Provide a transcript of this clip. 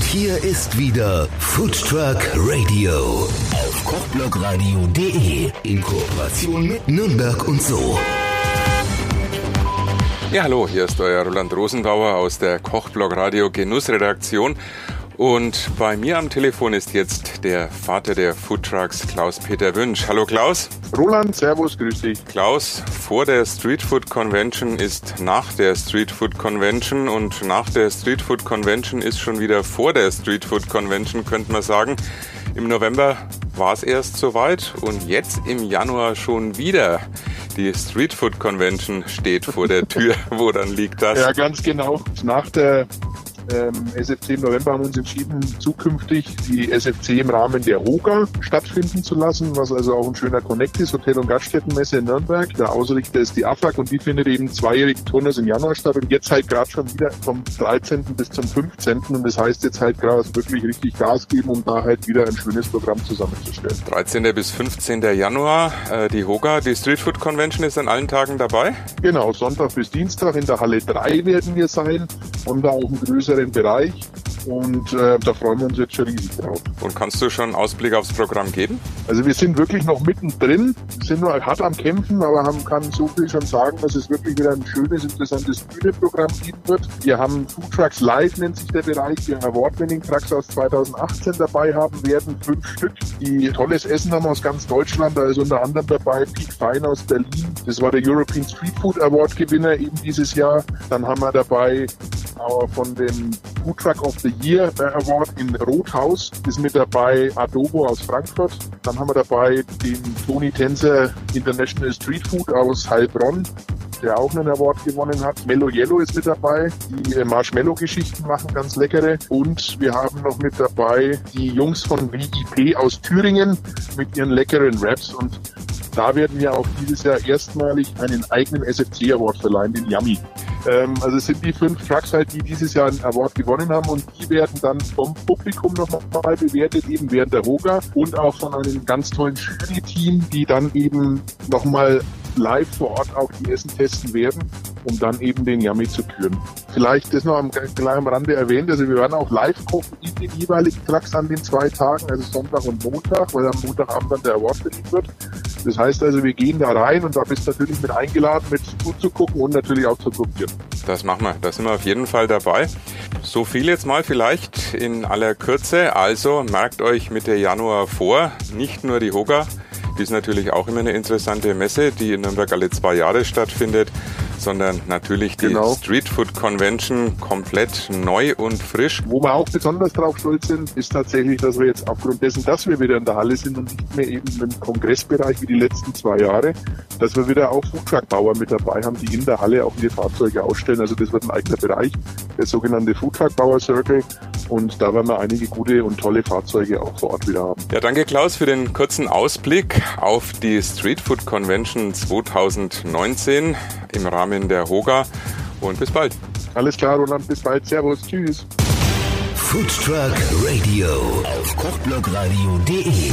Und hier ist wieder Food Truck Radio auf kochblogradio.de in Kooperation mit Nürnberg und so. Ja, hallo, hier ist euer Roland Rosengauer aus der Kochblog Radio Genussredaktion. Und bei mir am Telefon ist jetzt der Vater der Foodtrucks, Klaus-Peter Wünsch. Hallo Klaus. Roland, Servus, grüß dich. Klaus, vor der Street Food Convention ist nach der Street Food Convention und nach der Street Food Convention ist schon wieder vor der Street Food Convention, könnte man sagen. Im November war es erst soweit und jetzt im Januar schon wieder. Die Street Food Convention steht vor der Tür. Wo dann liegt das? Ja, ganz genau. Nach der ähm, SFC im November haben uns entschieden, zukünftig die SFC im Rahmen der HOGA stattfinden zu lassen, was also auch ein schöner Connect ist, Hotel- und Gaststättenmesse in Nürnberg. Der Ausrichter ist die AFAG und die findet eben zweijährigen Turnus im Januar statt und jetzt halt gerade schon wieder vom 13. bis zum 15. und das heißt jetzt halt gerade wirklich richtig Gas geben, um da halt wieder ein schönes Programm zusammenzustellen. 13. bis 15. Januar, äh, die HOGA, die Street Food Convention ist an allen Tagen dabei? Genau, Sonntag bis Dienstag in der Halle 3 werden wir sein und da auch ein größeres größeren Bereich und äh, da freuen wir uns jetzt schon riesig drauf. Und kannst du schon einen Ausblick aufs Programm geben? Also wir sind wirklich noch mittendrin, sind nur hart am Kämpfen, aber haben, kann so viel schon sagen, dass es wirklich wieder ein schönes, interessantes Bühneprogramm geben wird. Wir haben Food Trucks Live, nennt sich der Bereich, die Award-Winning Trucks aus 2018 dabei haben werden, fünf Stück, die tolles Essen haben aus ganz Deutschland. Da ist unter anderem dabei Pete Fein aus Berlin. Das war der European Street Food Award Gewinner eben dieses Jahr. Dann haben wir dabei von dem Food Truck of the Year Award in Rothaus ist mit dabei Adobo aus Frankfurt. Dann haben wir dabei den Toni Tänzer International Street Food aus Heilbronn der auch einen Award gewonnen hat. Mellow Yellow ist mit dabei, die äh, Marshmallow-Geschichten machen ganz leckere. Und wir haben noch mit dabei die Jungs von VIP aus Thüringen mit ihren leckeren Raps. Und da werden wir auch dieses Jahr erstmalig einen eigenen SFC Award verleihen, den Yummy. Ähm, also es sind die fünf Trucks halt, die dieses Jahr einen Award gewonnen haben und die werden dann vom Publikum nochmal bewertet, eben während der Hoga und auch von einem ganz tollen Jury-Team, die dann eben nochmal live vor Ort auch die Essen testen werden, um dann eben den Yummy zu küren. Vielleicht das noch am, gleich am Rande erwähnt, also wir werden auch live kochen in den jeweiligen Trucks an den zwei Tagen, also Sonntag und Montag, weil am Montagabend dann der Award verliehen wird. Das heißt also, wir gehen da rein und da bist du natürlich mit eingeladen, mit zuzugucken und natürlich auch zu probieren. Das machen wir, da sind wir auf jeden Fall dabei. So viel jetzt mal vielleicht in aller Kürze. Also merkt euch Mitte Januar vor, nicht nur die Hoga, die ist natürlich auch immer eine interessante Messe, die in Nürnberg alle zwei Jahre stattfindet, sondern natürlich die genau. Street Food Convention komplett neu und frisch. Wo wir auch besonders drauf stolz sind, ist tatsächlich, dass wir jetzt aufgrund dessen, dass wir wieder in der Halle sind und nicht mehr eben im Kongressbereich wie die letzten zwei Jahre, dass wir wieder auch Foodtruck-Bauer mit dabei haben, die in der Halle auch ihre Fahrzeuge ausstellen. Also das wird ein eigener Bereich, der sogenannte Foodtruck-Bauer Circle. Und da werden wir einige gute und tolle Fahrzeuge auch vor Ort wieder haben. Ja, danke Klaus für den kurzen Ausblick auf die Street Food Convention 2019 im Rahmen der Hoga und bis bald. Alles klar, Roland, bis bald. Servus, tschüss. Food Truck Radio auf kochblogradio.de